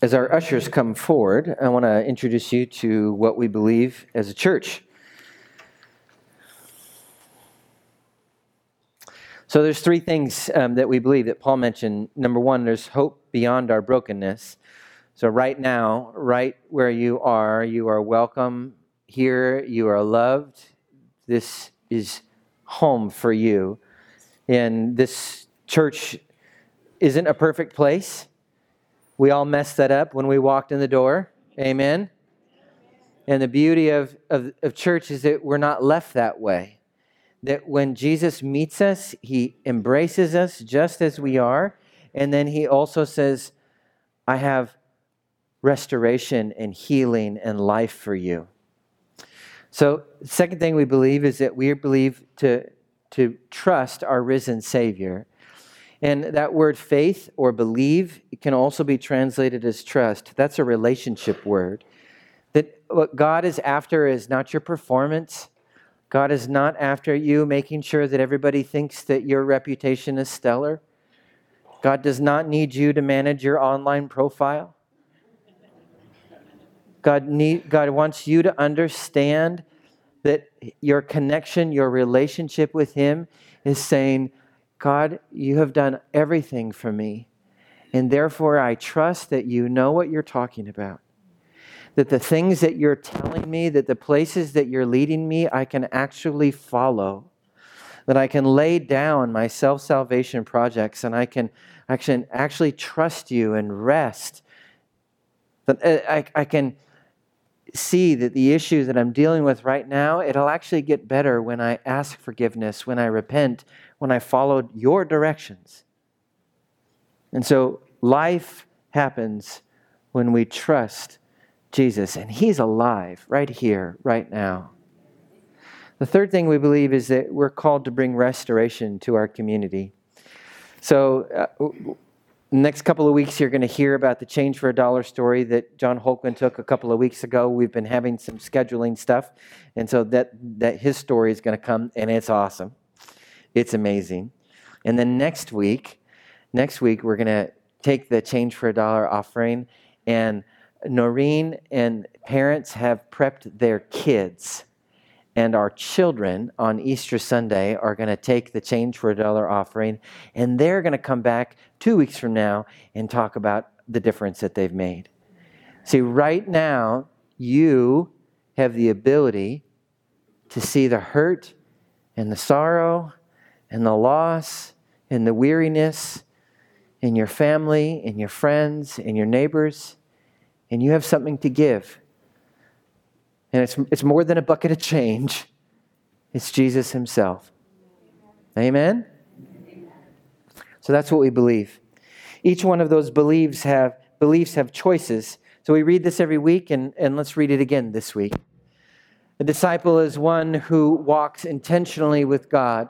As our ushers come forward, I want to introduce you to what we believe as a church. So there's three things um, that we believe that Paul mentioned. Number one, there's hope beyond our brokenness. So right now, right where you are, you are welcome here. You are loved. This is home for you. And this church isn't a perfect place. We all messed that up when we walked in the door. Amen. And the beauty of, of, of church is that we're not left that way. That when Jesus meets us, he embraces us just as we are. And then he also says, I have restoration and healing and life for you. So, second thing we believe is that we believe to, to trust our risen Savior. And that word faith or believe can also be translated as trust. That's a relationship word. That what God is after is not your performance. God is not after you making sure that everybody thinks that your reputation is stellar. God does not need you to manage your online profile. God, need, God wants you to understand that your connection, your relationship with Him is saying, God, you have done everything for me. And therefore, I trust that you know what you're talking about. That the things that you're telling me, that the places that you're leading me, I can actually follow. That I can lay down my self salvation projects and I can, can actually trust you and rest. That uh, I, I can see that the issue that I'm dealing with right now, it'll actually get better when I ask forgiveness, when I repent, when I followed your directions. And so life happens when we trust Jesus, and He's alive right here, right now. The third thing we believe is that we're called to bring restoration to our community. So, uh, next couple of weeks, you're going to hear about the Change for a Dollar story that John Holkman took a couple of weeks ago. We've been having some scheduling stuff, and so that, that his story is going to come, and it's awesome. It's amazing. And then next week, next week, we're going to take the Change for a Dollar offering, and Noreen and parents have prepped their kids and our children on Easter Sunday are going to take the change for a dollar offering, and they're going to come back two weeks from now and talk about the difference that they've made. See, right now, you have the ability to see the hurt and the sorrow and the loss and the weariness in your family, in your friends, in your neighbors, and you have something to give. And it's, it's more than a bucket of change, it's Jesus Himself. Amen? So that's what we believe. Each one of those beliefs have, beliefs have choices. So we read this every week, and, and let's read it again this week. A disciple is one who walks intentionally with God,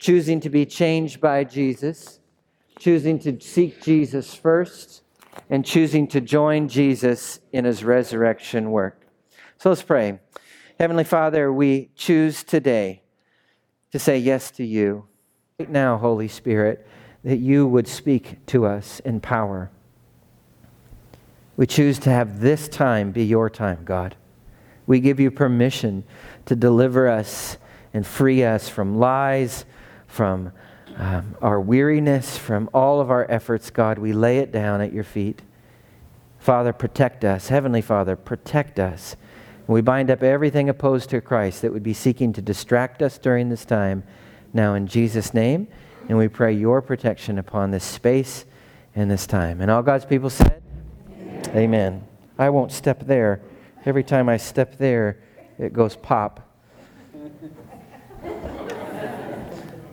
choosing to be changed by Jesus, choosing to seek Jesus first, and choosing to join Jesus in his resurrection work. So let's pray. Heavenly Father, we choose today to say yes to you. Right now, Holy Spirit, that you would speak to us in power. We choose to have this time be your time, God. We give you permission to deliver us and free us from lies, from um, our weariness, from all of our efforts, God. We lay it down at your feet. Father, protect us. Heavenly Father, protect us we bind up everything opposed to Christ that would be seeking to distract us during this time. Now, in Jesus' name, and we pray your protection upon this space and this time. And all God's people said, Amen. Amen. I won't step there. Every time I step there, it goes pop.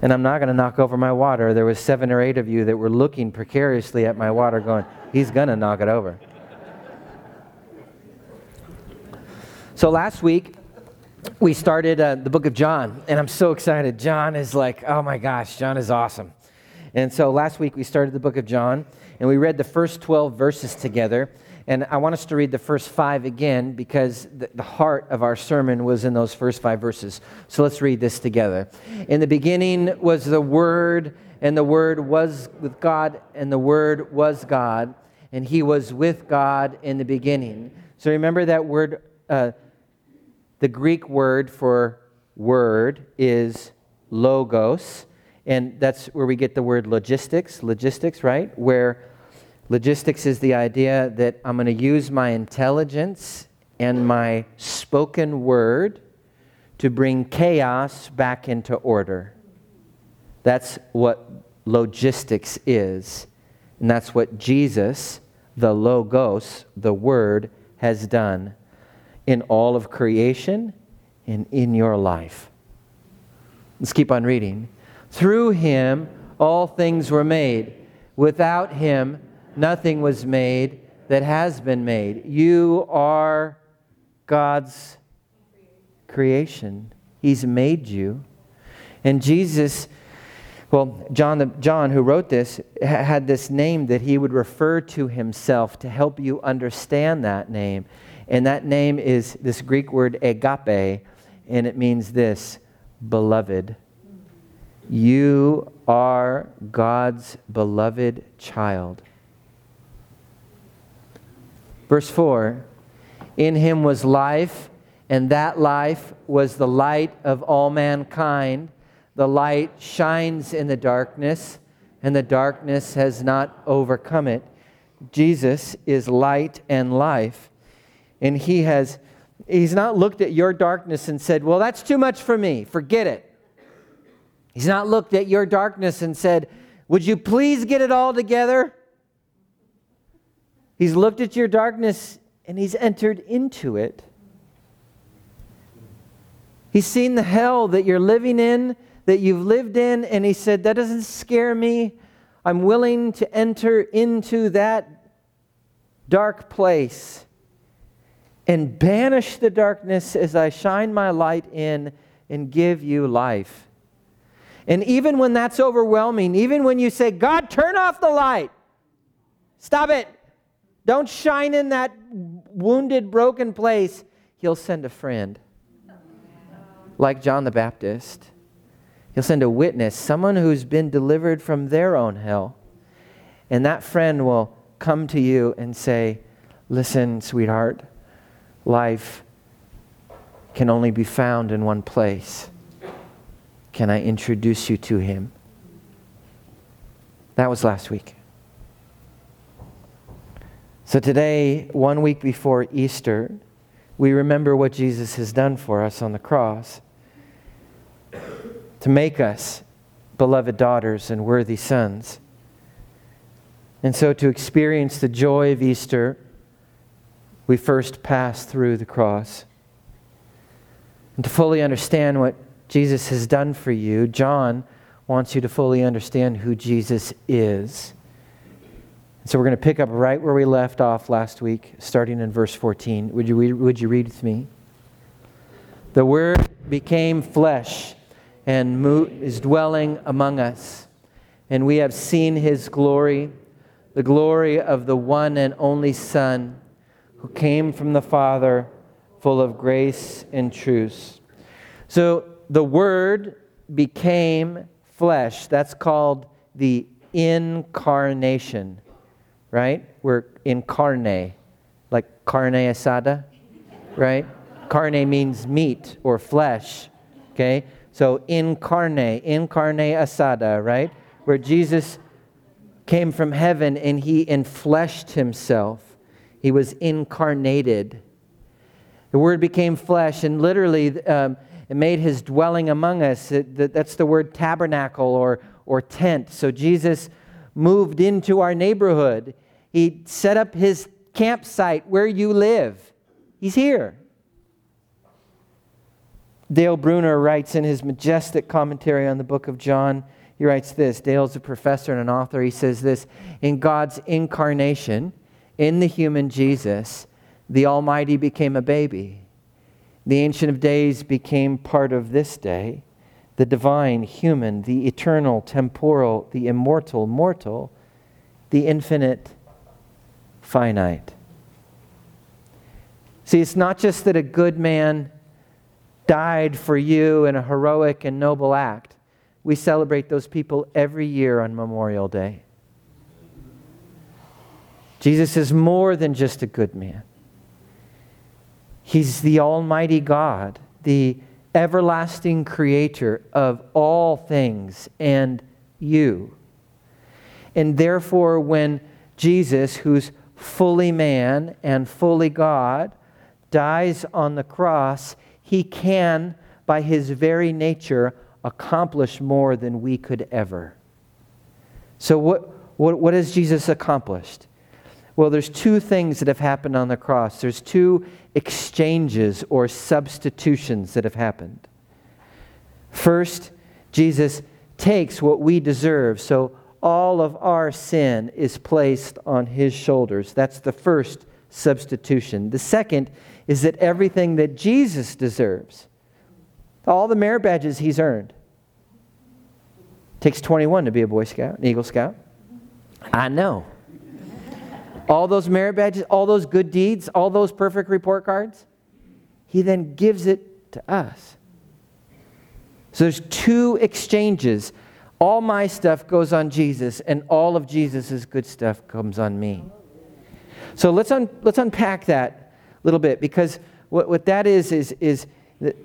And I'm not going to knock over my water. There was seven or eight of you that were looking precariously at my water going, he's going to knock it over. So last week, we started uh, the book of John, and I'm so excited. John is like, oh my gosh, John is awesome. And so last week, we started the book of John, and we read the first 12 verses together. And I want us to read the first five again because the, the heart of our sermon was in those first five verses. So let's read this together. In the beginning was the Word, and the Word was with God, and the Word was God and he was with God in the beginning. So remember that word, uh, the Greek word for word is logos, and that's where we get the word logistics, logistics, right? Where logistics is the idea that I'm going to use my intelligence and my spoken word to bring chaos back into order. That's what logistics is. And that's what Jesus, the Logos, the Word, has done in all of creation and in your life. Let's keep on reading. Through him, all things were made. Without him, nothing was made that has been made. You are God's creation, He's made you. And Jesus well, John, John, who wrote this, had this name that he would refer to himself to help you understand that name. And that name is this Greek word agape, and it means this beloved. You are God's beloved child. Verse 4 In him was life, and that life was the light of all mankind. The light shines in the darkness, and the darkness has not overcome it. Jesus is light and life. And he has he's not looked at your darkness and said, "Well, that's too much for me. Forget it." He's not looked at your darkness and said, "Would you please get it all together?" He's looked at your darkness and he's entered into it. He's seen the hell that you're living in that you've lived in, and he said, That doesn't scare me. I'm willing to enter into that dark place and banish the darkness as I shine my light in and give you life. And even when that's overwhelming, even when you say, God, turn off the light, stop it, don't shine in that wounded, broken place, He'll send a friend like John the Baptist He'll send a witness, someone who's been delivered from their own hell. And that friend will come to you and say, Listen, sweetheart, life can only be found in one place. Can I introduce you to him? That was last week. So today, one week before Easter, we remember what Jesus has done for us on the cross to make us beloved daughters and worthy sons. And so, to experience the joy of Easter, we first pass through the cross. And to fully understand what Jesus has done for you, John wants you to fully understand who Jesus is. So, we're going to pick up right where we left off last week, starting in verse 14. Would you, would you read with me? The Word became flesh and is dwelling among us. And we have seen his glory, the glory of the one and only Son who came from the Father, full of grace and truth. So the Word became flesh. That's called the incarnation, right? We're in carne, like carne asada, right? Carne means meat or flesh, okay? So incarnate, incarne asada, right? Where Jesus came from heaven and he enfleshed himself. He was incarnated. The word became flesh and literally um, it made his dwelling among us. It, that's the word tabernacle or, or tent. So Jesus moved into our neighborhood. He set up his campsite where you live. He's here. Dale Bruner writes in his majestic commentary on the book of John, he writes this. Dale's a professor and an author. He says this In God's incarnation, in the human Jesus, the Almighty became a baby. The Ancient of Days became part of this day. The divine, human, the eternal, temporal, the immortal, mortal, the infinite, finite. See, it's not just that a good man died for you in a heroic and noble act. We celebrate those people every year on Memorial Day. Jesus is more than just a good man. He's the Almighty God, the everlasting creator of all things and you. And therefore, when Jesus, who's fully man and fully God, dies on the cross, he can, by his very nature, accomplish more than we could ever. So, what, what, what has Jesus accomplished? Well, there's two things that have happened on the cross. There's two exchanges or substitutions that have happened. First, Jesus takes what we deserve. So all of our sin is placed on his shoulders. That's the first substitution. The second is that everything that Jesus deserves, all the merit badges he's earned, takes 21 to be a Boy Scout, an Eagle Scout. I know. All those merit badges, all those good deeds, all those perfect report cards, he then gives it to us. So there's two exchanges. All my stuff goes on Jesus, and all of Jesus' good stuff comes on me. So let's, un, let's unpack that a little bit because what, what that is, is, is that,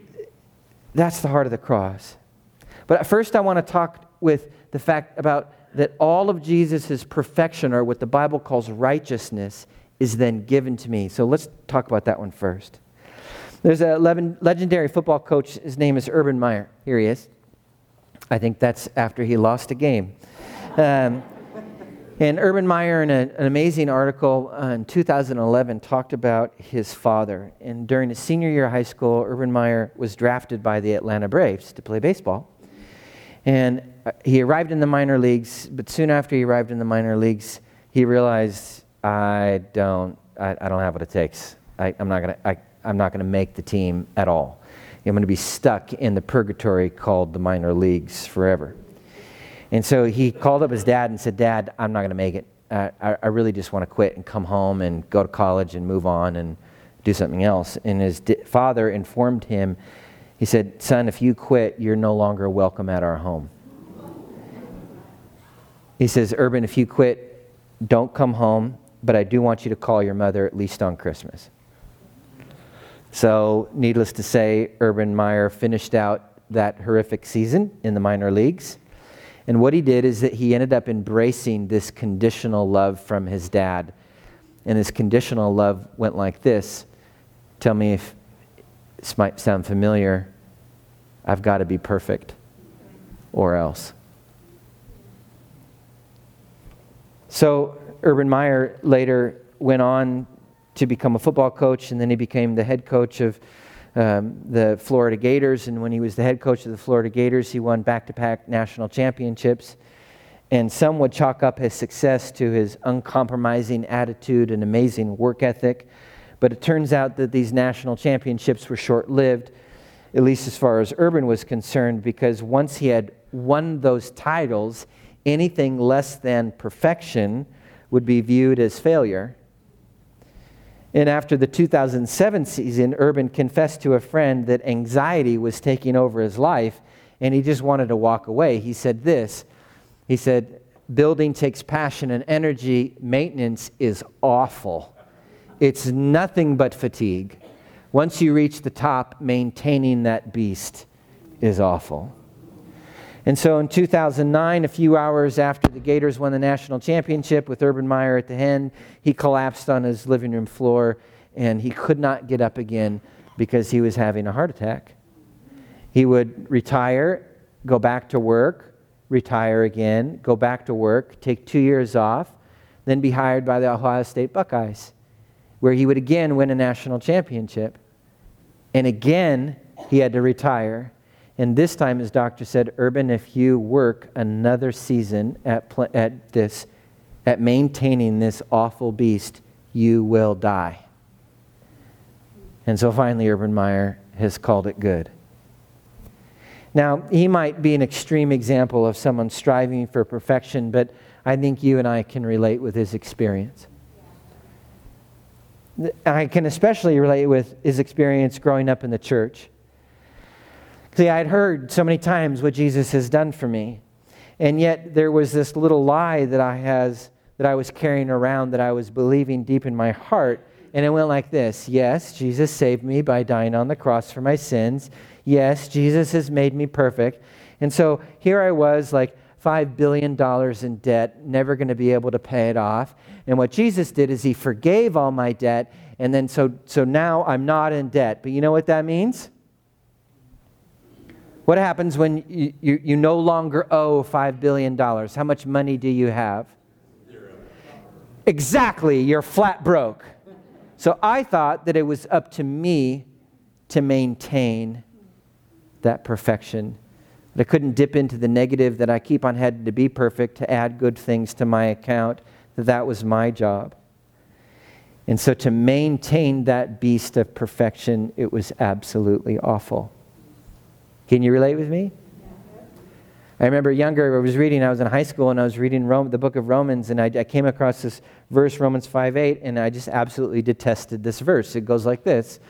that's the heart of the cross. But first, I want to talk with the fact about that all of Jesus' perfection, or what the Bible calls righteousness, is then given to me. So let's talk about that one first. There's a legendary football coach. His name is Urban Meyer. Here he is. I think that's after he lost a game. Um, and Urban Meyer, in a, an amazing article in 2011, talked about his father. And during his senior year of high school, Urban Meyer was drafted by the Atlanta Braves to play baseball. And he arrived in the minor leagues, but soon after he arrived in the minor leagues, he realized, I don't, I, I don't have what it takes. I, am not going to, I'm not going to make the team at all. I'm going to be stuck in the purgatory called the minor leagues forever. And so he called up his dad and said, Dad, I'm not going to make it. Uh, I, I, really just want to quit and come home and go to college and move on and do something else. And his di- father informed him he said, Son, if you quit, you're no longer welcome at our home. He says, Urban, if you quit, don't come home, but I do want you to call your mother at least on Christmas. So, needless to say, Urban Meyer finished out that horrific season in the minor leagues. And what he did is that he ended up embracing this conditional love from his dad. And this conditional love went like this Tell me if this might sound familiar. I've got to be perfect or else. So, Urban Meyer later went on to become a football coach, and then he became the head coach of um, the Florida Gators. And when he was the head coach of the Florida Gators, he won back to back national championships. And some would chalk up his success to his uncompromising attitude and amazing work ethic. But it turns out that these national championships were short lived at least as far as Urban was concerned, because once he had won those titles, anything less than perfection would be viewed as failure. And after the 2007 season, Urban confessed to a friend that anxiety was taking over his life and he just wanted to walk away. He said this He said, Building takes passion and energy, maintenance is awful. It's nothing but fatigue. Once you reach the top, maintaining that beast is awful. And so in 2009, a few hours after the Gators won the national championship with Urban Meyer at the end, he collapsed on his living room floor and he could not get up again because he was having a heart attack. He would retire, go back to work, retire again, go back to work, take two years off, then be hired by the Ohio State Buckeyes, where he would again win a national championship. And again, he had to retire. And this time, his doctor said, Urban, if you work another season at, pl- at this, at maintaining this awful beast, you will die. And so finally, Urban Meyer has called it good. Now, he might be an extreme example of someone striving for perfection, but I think you and I can relate with his experience. I can especially relate with his experience growing up in the church. See, I'd heard so many times what Jesus has done for me, and yet there was this little lie that I has that I was carrying around that I was believing deep in my heart. And it went like this Yes, Jesus saved me by dying on the cross for my sins. Yes, Jesus has made me perfect. And so here I was, like $5 billion in debt, never going to be able to pay it off. And what Jesus did is he forgave all my debt. And then so, so now I'm not in debt. But you know what that means? What happens when you, you, you no longer owe $5 billion? How much money do you have? Zero. Exactly, you're flat broke. So I thought that it was up to me to maintain that perfection. That I couldn't dip into the negative that I keep on heading to be perfect, to add good things to my account, that that was my job. And so to maintain that beast of perfection, it was absolutely awful. Can you relate with me? I remember younger, I was reading, I was in high school, and I was reading Rome, the book of Romans, and I, I came across this verse, Romans 5 8, and I just absolutely detested this verse. It goes like this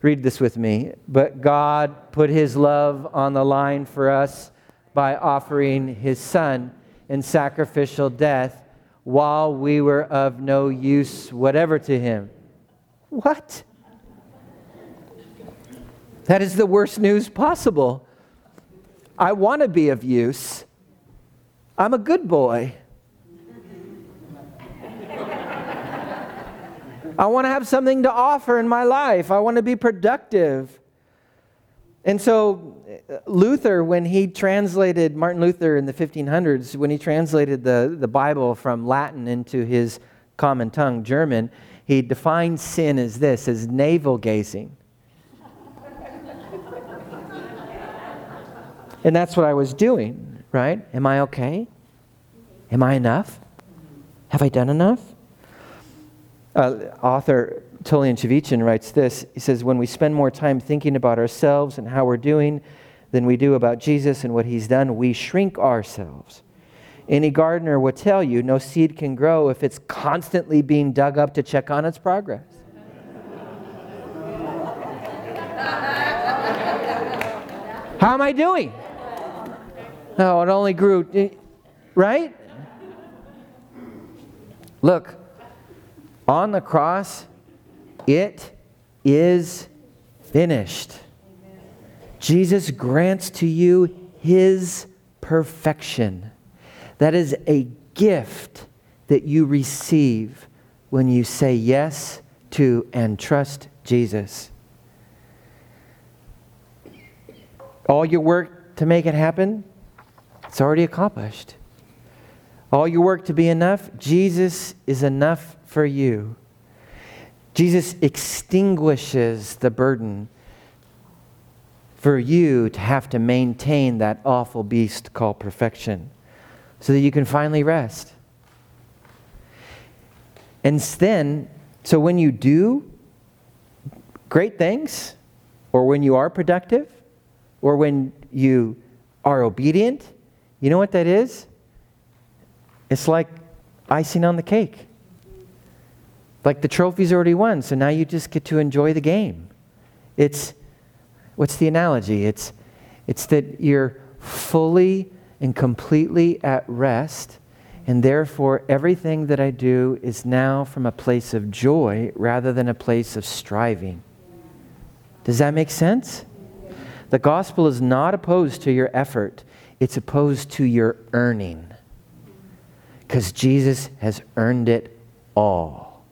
Read this with me. But God put his love on the line for us by offering his son in sacrificial death while we were of no use whatever to him. What? That is the worst news possible. I want to be of use. I'm a good boy. I want to have something to offer in my life. I want to be productive. And so, Luther, when he translated, Martin Luther in the 1500s, when he translated the, the Bible from Latin into his common tongue, German, he defined sin as this as navel gazing. And that's what I was doing, right? Am I okay? Am I enough? Have I done enough? Uh, author Tullian Tchividjian writes this. He says, When we spend more time thinking about ourselves and how we're doing than we do about Jesus and what he's done, we shrink ourselves. Any gardener will tell you no seed can grow if it's constantly being dug up to check on its progress. How am I doing? Oh, it only grew, eh, right? Look, on the cross, it is finished. Jesus grants to you his perfection. That is a gift that you receive when you say yes to and trust Jesus. All your work to make it happen, it's already accomplished. All your work to be enough, Jesus is enough for you. Jesus extinguishes the burden for you to have to maintain that awful beast called perfection so that you can finally rest. And then, so when you do great things, or when you are productive, or when you are obedient, you know what that is? It's like icing on the cake. Like the trophy's already won, so now you just get to enjoy the game. It's, what's the analogy? It's, it's that you're fully and completely at rest, and therefore everything that I do is now from a place of joy rather than a place of striving. Does that make sense? The gospel is not opposed to your effort, it's opposed to your earning. Because Jesus has earned it all.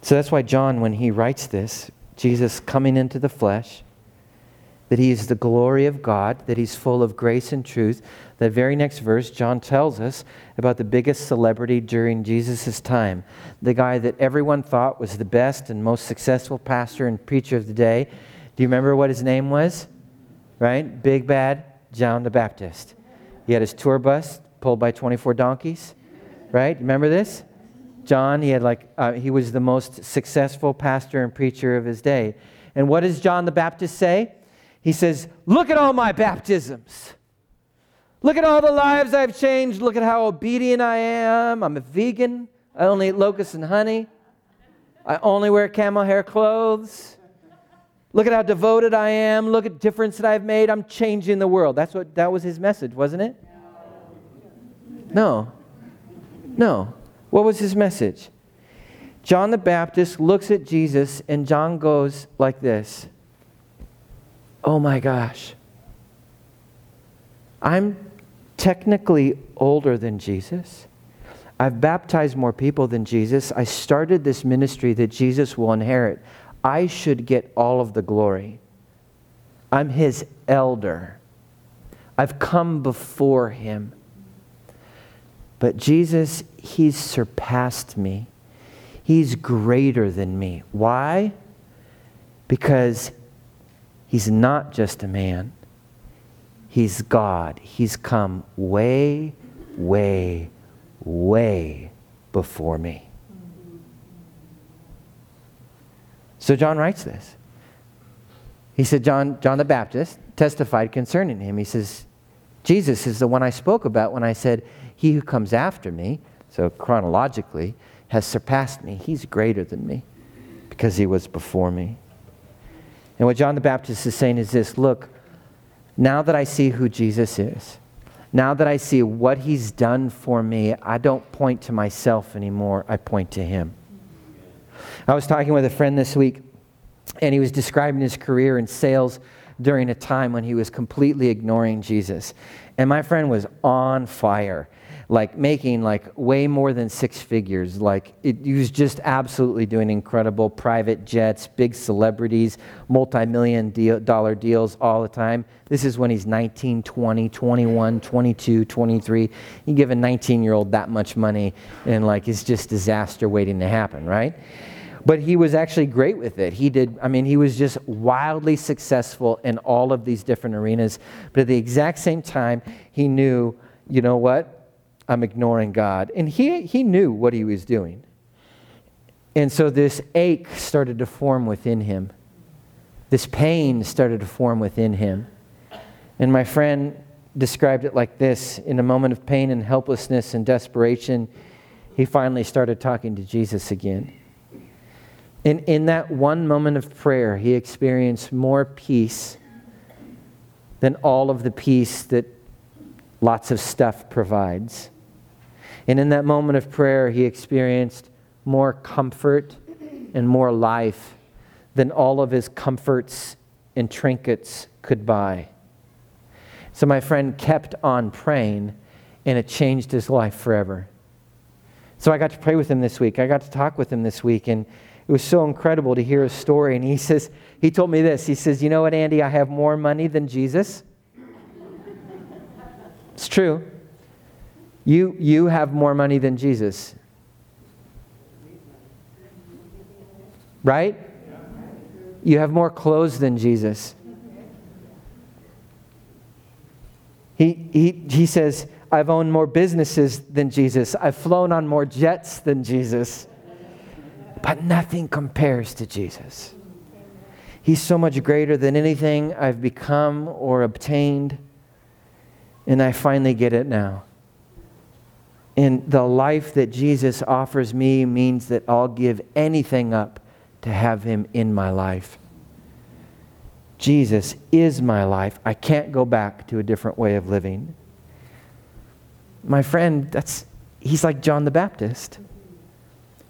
So that's why John, when he writes this, Jesus coming into the flesh, that he is the glory of God, that he's full of grace and truth. That very next verse, John tells us about the biggest celebrity during Jesus' time, the guy that everyone thought was the best and most successful pastor and preacher of the day. Do you remember what his name was? Right? Big Bad John the Baptist. He had his tour bus pulled by 24 donkeys. Right? Remember this? John, he had like uh, he was the most successful pastor and preacher of his day. And what does John the Baptist say? He says, "Look at all my baptisms. Look at all the lives I've changed. Look at how obedient I am. I'm a vegan. I only eat locusts and honey. I only wear camel hair clothes. Look at how devoted I am. Look at the difference that I've made. I'm changing the world." That's what that was his message, wasn't it? No. No. What was his message? John the Baptist looks at Jesus, and John goes like this Oh my gosh. I'm technically older than Jesus. I've baptized more people than Jesus. I started this ministry that Jesus will inherit. I should get all of the glory. I'm his elder. I've come before him. But Jesus, he's surpassed me. He's greater than me. Why? Because he's not just a man, he's God. He's come way, way, way before me. So John writes this. He said, John, John the Baptist testified concerning him. He says, Jesus is the one I spoke about when I said, He who comes after me, so chronologically, has surpassed me. He's greater than me because he was before me. And what John the Baptist is saying is this look, now that I see who Jesus is, now that I see what he's done for me, I don't point to myself anymore, I point to him. I was talking with a friend this week, and he was describing his career in sales during a time when he was completely ignoring Jesus. And my friend was on fire like making like way more than six figures. Like it, he was just absolutely doing incredible private jets, big celebrities, multi-million deal, dollar deals all the time. This is when he's 19, 20, 21, 22, 23. You give a 19-year-old that much money and like it's just disaster waiting to happen, right? But he was actually great with it. He did, I mean, he was just wildly successful in all of these different arenas. But at the exact same time, he knew, you know what? I'm ignoring God. And he, he knew what he was doing. And so this ache started to form within him. This pain started to form within him. And my friend described it like this in a moment of pain and helplessness and desperation, he finally started talking to Jesus again. And in that one moment of prayer, he experienced more peace than all of the peace that lots of stuff provides. And in that moment of prayer, he experienced more comfort and more life than all of his comforts and trinkets could buy. So my friend kept on praying, and it changed his life forever. So I got to pray with him this week. I got to talk with him this week, and it was so incredible to hear his story. And he says, he told me this. He says, You know what, Andy? I have more money than Jesus. it's true. You, you have more money than Jesus. Right? You have more clothes than Jesus. He, he, he says, I've owned more businesses than Jesus. I've flown on more jets than Jesus. But nothing compares to Jesus. He's so much greater than anything I've become or obtained. And I finally get it now. And the life that Jesus offers me means that I'll give anything up to have him in my life. Jesus is my life. I can't go back to a different way of living. My friend, that's he's like John the Baptist,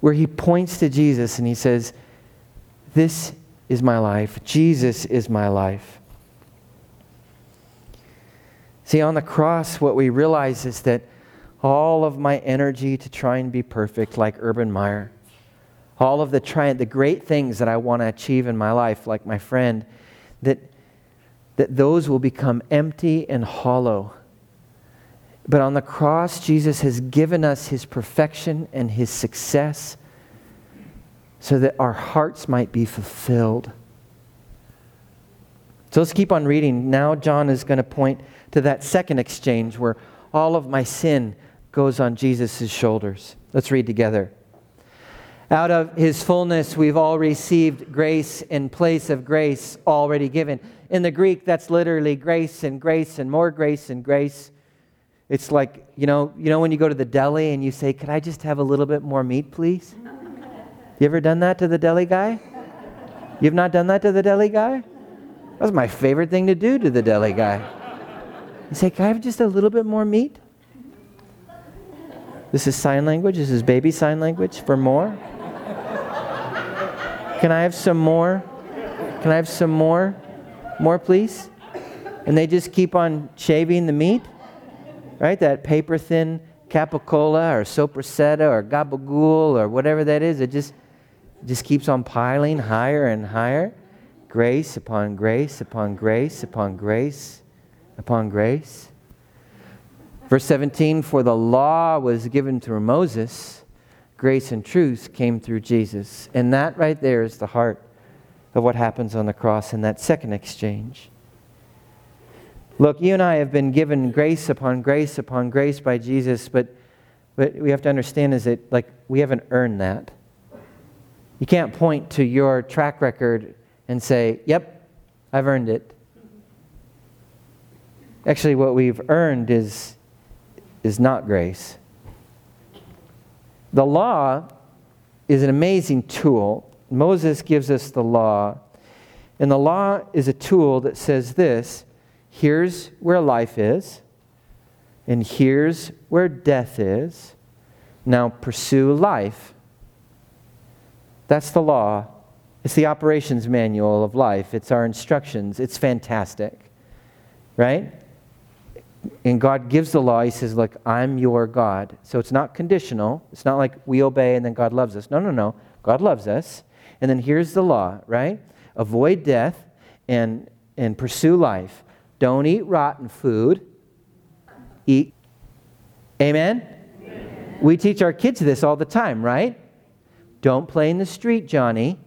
where he points to Jesus and he says, This is my life. Jesus is my life. See, on the cross, what we realize is that all of my energy to try and be perfect like Urban Meyer, all of the trying, the great things that I want to achieve in my life, like my friend, that, that those will become empty and hollow. But on the cross, Jesus has given us his perfection and his success so that our hearts might be fulfilled. So let's keep on reading. Now, John is going to point to that second exchange where all of my sin goes on Jesus' shoulders. Let's read together. Out of his fullness, we've all received grace in place of grace already given. In the Greek, that's literally grace and grace and more grace and grace. It's like, you know, you know when you go to the deli and you say, Could I just have a little bit more meat, please? You ever done that to the deli guy? You've not done that to the deli guy? That's my favorite thing to do to the deli guy. You say, Can I have just a little bit more meat? This is sign language. This is baby sign language for more. Can I have some more? Can I have some more? More, please? And they just keep on shaving the meat, right? That paper thin capicola or sopressata or gabagool or whatever that is. It just, just keeps on piling higher and higher. Grace upon grace upon grace upon grace upon grace. Verse 17 For the law was given through Moses, grace and truth came through Jesus. And that right there is the heart of what happens on the cross in that second exchange. Look, you and I have been given grace upon grace upon grace by Jesus, but what we have to understand is that like we haven't earned that. You can't point to your track record and say, "Yep, I've earned it." Actually, what we've earned is is not grace. The law is an amazing tool. Moses gives us the law, and the law is a tool that says this here's where life is, and here's where death is. Now pursue life. That's the law. It's the operations manual of life. It's our instructions. It's fantastic. Right? And God gives the law. He says, Look, I'm your God. So it's not conditional. It's not like we obey and then God loves us. No, no, no. God loves us. And then here's the law, right? Avoid death and, and pursue life. Don't eat rotten food. Eat. Amen? Amen? We teach our kids this all the time, right? Don't play in the street, Johnny.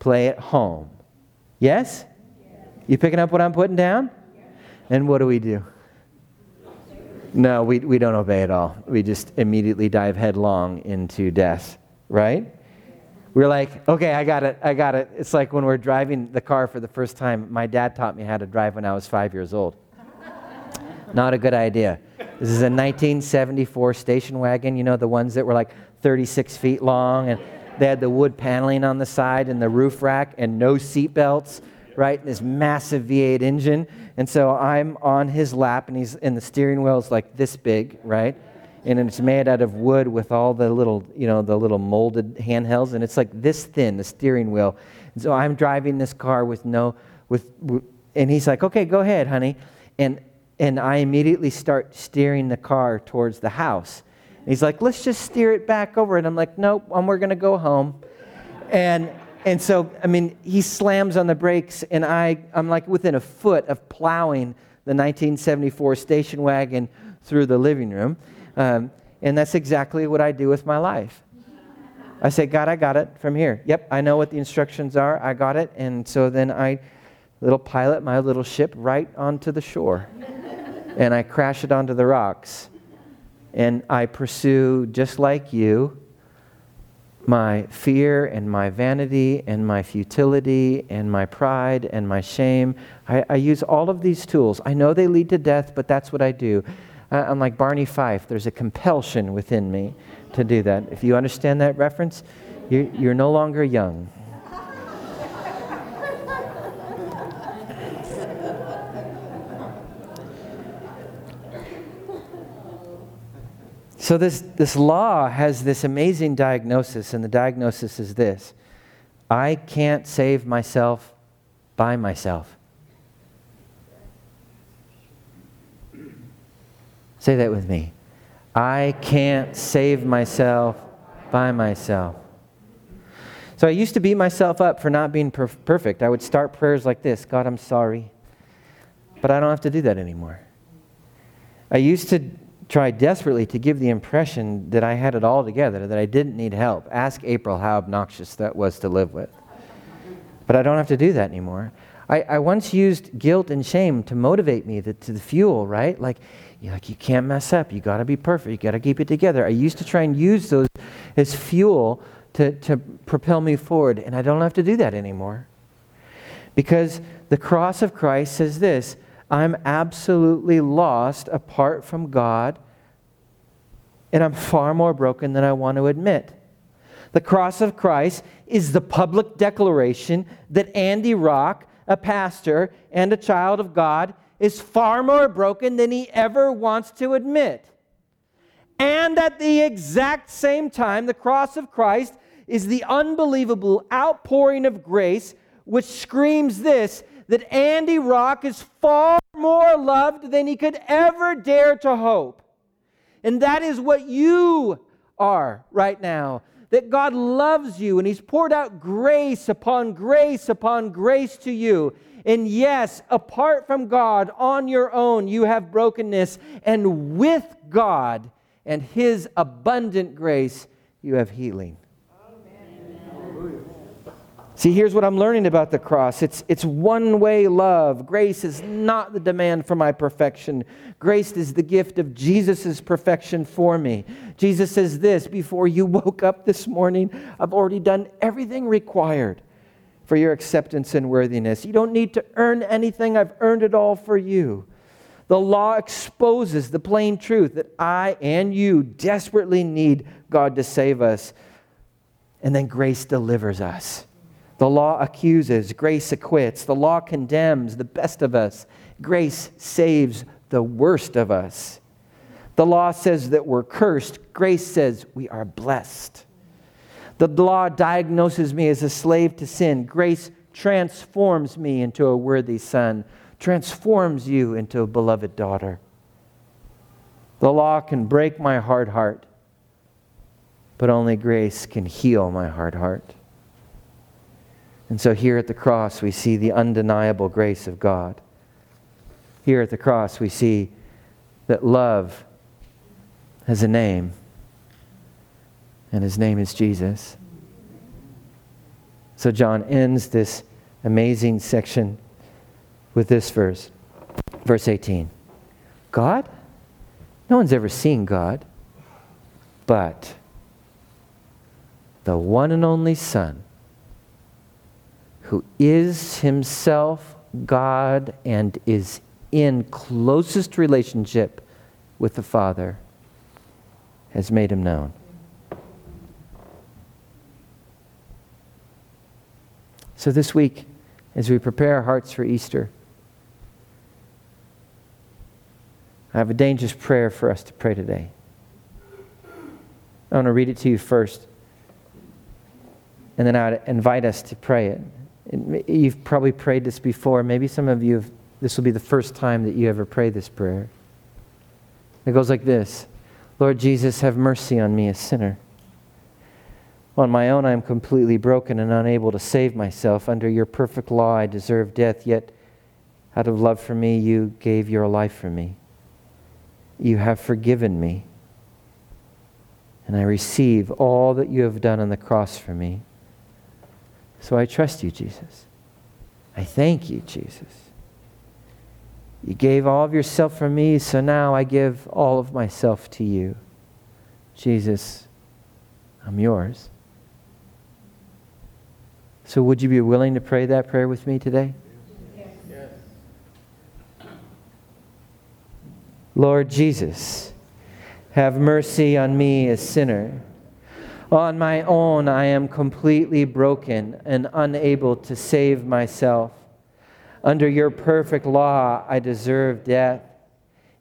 Play at home. Yes? You picking up what I'm putting down? And what do we do? No, we, we don't obey at all. We just immediately dive headlong into death, right? We're like, okay, I got it, I got it. It's like when we're driving the car for the first time. My dad taught me how to drive when I was five years old. Not a good idea. This is a 1974 station wagon, you know, the ones that were like 36 feet long, and they had the wood paneling on the side and the roof rack and no seat belts, right? And this massive V8 engine. And so I'm on his lap, and he's and the steering wheel is like this big, right? And it's made out of wood with all the little, you know, the little molded handhelds, and it's like this thin, the steering wheel. And so I'm driving this car with no, with, and he's like, okay, go ahead, honey. And, and I immediately start steering the car towards the house. And he's like, let's just steer it back over. And I'm like, nope, we're to go home. And, and so, I mean, he slams on the brakes, and I, I'm like within a foot of plowing the 1974 station wagon through the living room. Um, and that's exactly what I do with my life. I say, God, I got it from here. Yep, I know what the instructions are. I got it. And so then I little pilot my little ship right onto the shore. and I crash it onto the rocks. And I pursue, just like you, my fear and my vanity and my futility and my pride and my shame. I, I use all of these tools. I know they lead to death, but that's what I do. Uh, I'm like Barney Fife. There's a compulsion within me to do that. If you understand that reference, you're, you're no longer young. So, this, this law has this amazing diagnosis, and the diagnosis is this I can't save myself by myself. Say that with me. I can't save myself by myself. So I used to beat myself up for not being perf- perfect. I would start prayers like this God, I'm sorry. But I don't have to do that anymore. I used to try desperately to give the impression that I had it all together, that I didn't need help. Ask April how obnoxious that was to live with. But I don't have to do that anymore. I, I once used guilt and shame to motivate me, to, to the fuel, right? Like, you're like, you can't mess up. You got to be perfect. You got to keep it together. I used to try and use those as fuel to, to propel me forward, and I don't have to do that anymore. Because the cross of Christ says this I'm absolutely lost apart from God, and I'm far more broken than I want to admit. The cross of Christ is the public declaration that Andy Rock, a pastor and a child of God, is far more broken than he ever wants to admit. And at the exact same time, the cross of Christ is the unbelievable outpouring of grace which screams this that Andy Rock is far more loved than he could ever dare to hope. And that is what you are right now. That God loves you and He's poured out grace upon grace upon grace to you. And yes, apart from God, on your own, you have brokenness. And with God and His abundant grace, you have healing. See, here's what I'm learning about the cross it's, it's one way love. Grace is not the demand for my perfection. Grace is the gift of Jesus' perfection for me. Jesus says this before you woke up this morning, I've already done everything required for your acceptance and worthiness. You don't need to earn anything, I've earned it all for you. The law exposes the plain truth that I and you desperately need God to save us. And then grace delivers us. The law accuses, grace acquits. The law condemns the best of us, grace saves the worst of us. The law says that we're cursed, grace says we are blessed. The law diagnoses me as a slave to sin, grace transforms me into a worthy son, transforms you into a beloved daughter. The law can break my hard heart, but only grace can heal my hard heart. And so here at the cross, we see the undeniable grace of God. Here at the cross, we see that love has a name, and his name is Jesus. So John ends this amazing section with this verse, verse 18 God? No one's ever seen God, but the one and only Son who is himself God and is in closest relationship with the Father, has made him known. So, this week, as we prepare our hearts for Easter, I have a dangerous prayer for us to pray today. I want to read it to you first, and then I would invite us to pray it. You've probably prayed this before. Maybe some of you, have, this will be the first time that you ever pray this prayer. It goes like this Lord Jesus, have mercy on me, a sinner. On my own, I am completely broken and unable to save myself. Under your perfect law, I deserve death, yet out of love for me, you gave your life for me. You have forgiven me, and I receive all that you have done on the cross for me. So I trust you, Jesus. I thank you, Jesus. You gave all of yourself for me, so now I give all of myself to you. Jesus, I'm yours. So, would you be willing to pray that prayer with me today? Yes. Lord Jesus, have mercy on me, a sinner. On my own, I am completely broken and unable to save myself. Under your perfect law, I deserve death.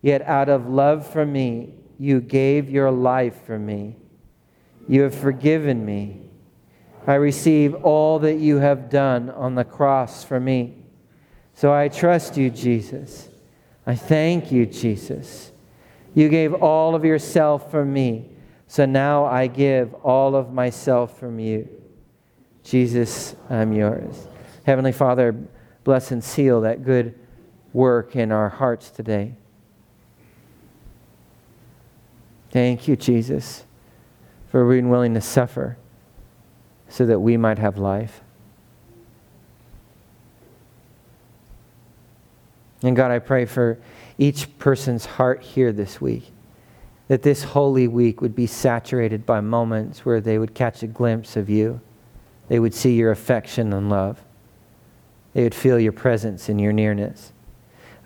Yet out of love for me, you gave your life for me. You have forgiven me. I receive all that you have done on the cross for me. So I trust you, Jesus. I thank you, Jesus. You gave all of yourself for me. So now I give all of myself from you. Jesus, I'm yours. Heavenly Father, bless and seal that good work in our hearts today. Thank you, Jesus, for being willing to suffer so that we might have life. And God, I pray for each person's heart here this week that this Holy Week would be saturated by moments where they would catch a glimpse of you. They would see your affection and love. They would feel your presence and your nearness.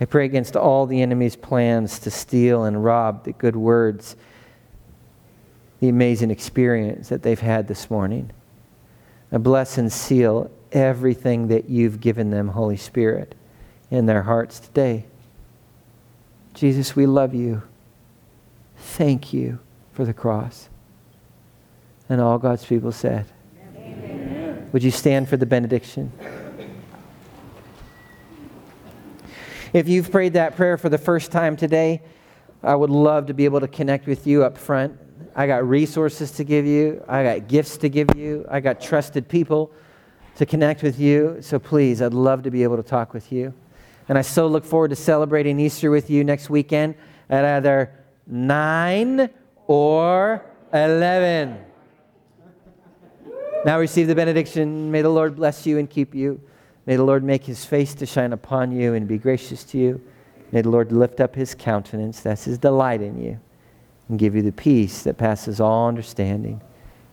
I pray against all the enemy's plans to steal and rob the good words, the amazing experience that they've had this morning. I bless and seal everything that you've given them, Holy Spirit, in their hearts today. Jesus, we love you. Thank you. for the cross. And all God's people said, Amen. Would you stand for the benediction? If you've prayed that prayer for the first time today, I would love to be able to connect with you up front. I got resources to give you, I got gifts to give you, I got trusted people to connect with you. So please, I'd love to be able to talk with you. And I so look forward to celebrating Easter with you next weekend at either 9 or 11. Now receive the benediction. May the Lord bless you and keep you. May the Lord make his face to shine upon you and be gracious to you. May the Lord lift up his countenance, that's his delight in you, and give you the peace that passes all understanding.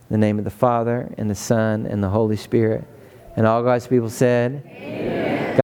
In the name of the Father, and the Son, and the Holy Spirit. And all God's people said, Amen.